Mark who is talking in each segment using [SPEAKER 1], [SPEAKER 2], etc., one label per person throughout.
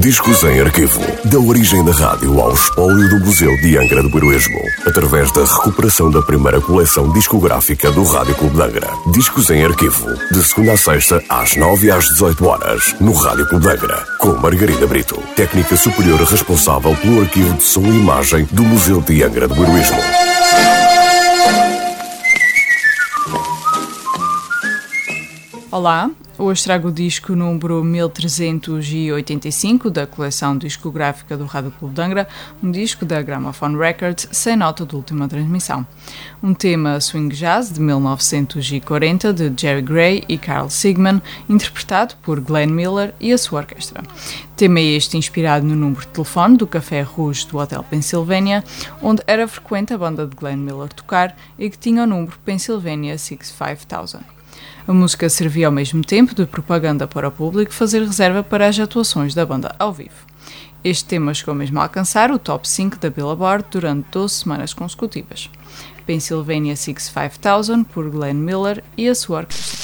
[SPEAKER 1] Discos em arquivo. Da origem da rádio ao espólio do Museu de Angra do Heroísmo. Através da recuperação da primeira coleção discográfica do Rádio Clube de Angra. Discos em arquivo. De segunda a sexta, às 9 às 18 horas. No Rádio Clube de Angra. Com Margarida Brito. Técnica superior responsável pelo arquivo de som e imagem do Museu de Angra do Heroísmo.
[SPEAKER 2] Olá, hoje trago o disco número 1385 da coleção discográfica do Rádio Clube de Angra, um disco da Gramophone Records sem nota de última transmissão. Um tema swing jazz de 1940 de Jerry Gray e Carl Sigman, interpretado por Glenn Miller e a sua orquestra. Tema este inspirado no número de telefone do Café Rouge do Hotel Pennsylvania, onde era frequente a banda de Glenn Miller tocar e que tinha o número Pennsylvania 65000. A música servia ao mesmo tempo de propaganda para o público fazer reserva para as atuações da banda ao vivo. Este tema chegou mesmo a alcançar o top 5 da Billboard durante 12 semanas consecutivas. Pennsylvania 65000 por Glenn Miller e a sua orquestra.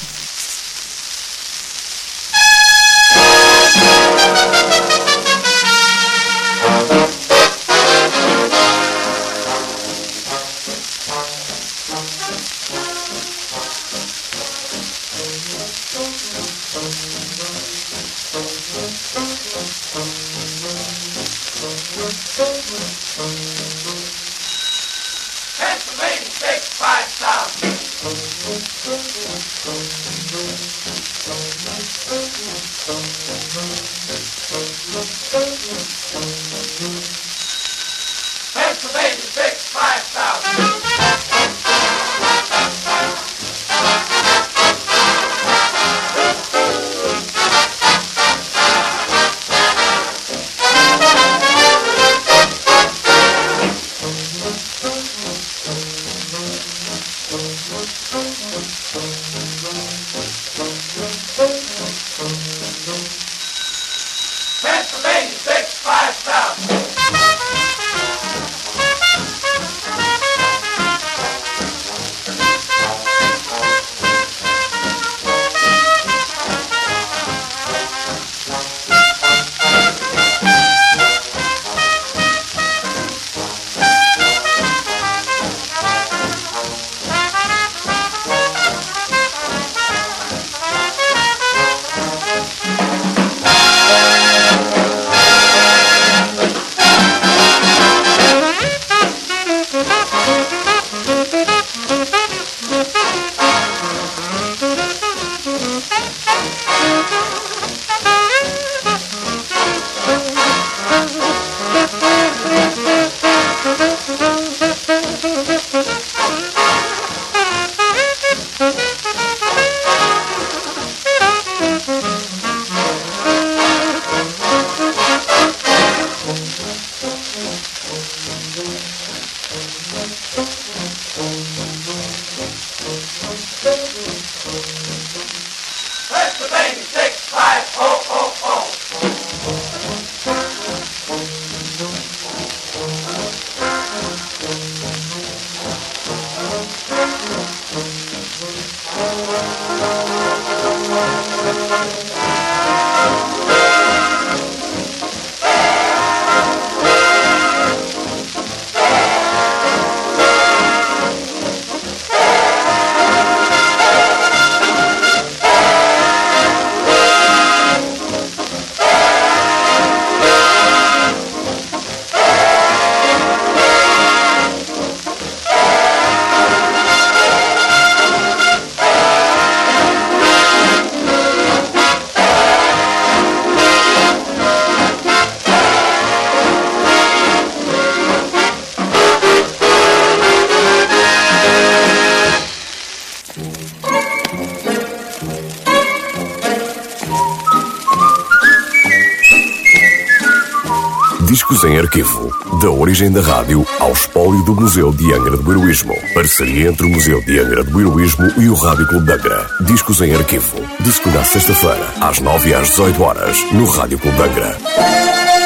[SPEAKER 3] Pennsylvania Main Six Thank.
[SPEAKER 1] Discos em arquivo. Da origem da rádio ao espólio do Museu de Angra do Heroísmo. Parceria entre o Museu de Angra do Heroísmo e o Rádio Clube de Angra. Discos em arquivo. De segunda a sexta-feira, às 9 e às 18 horas, no Rádio Clube de Angra.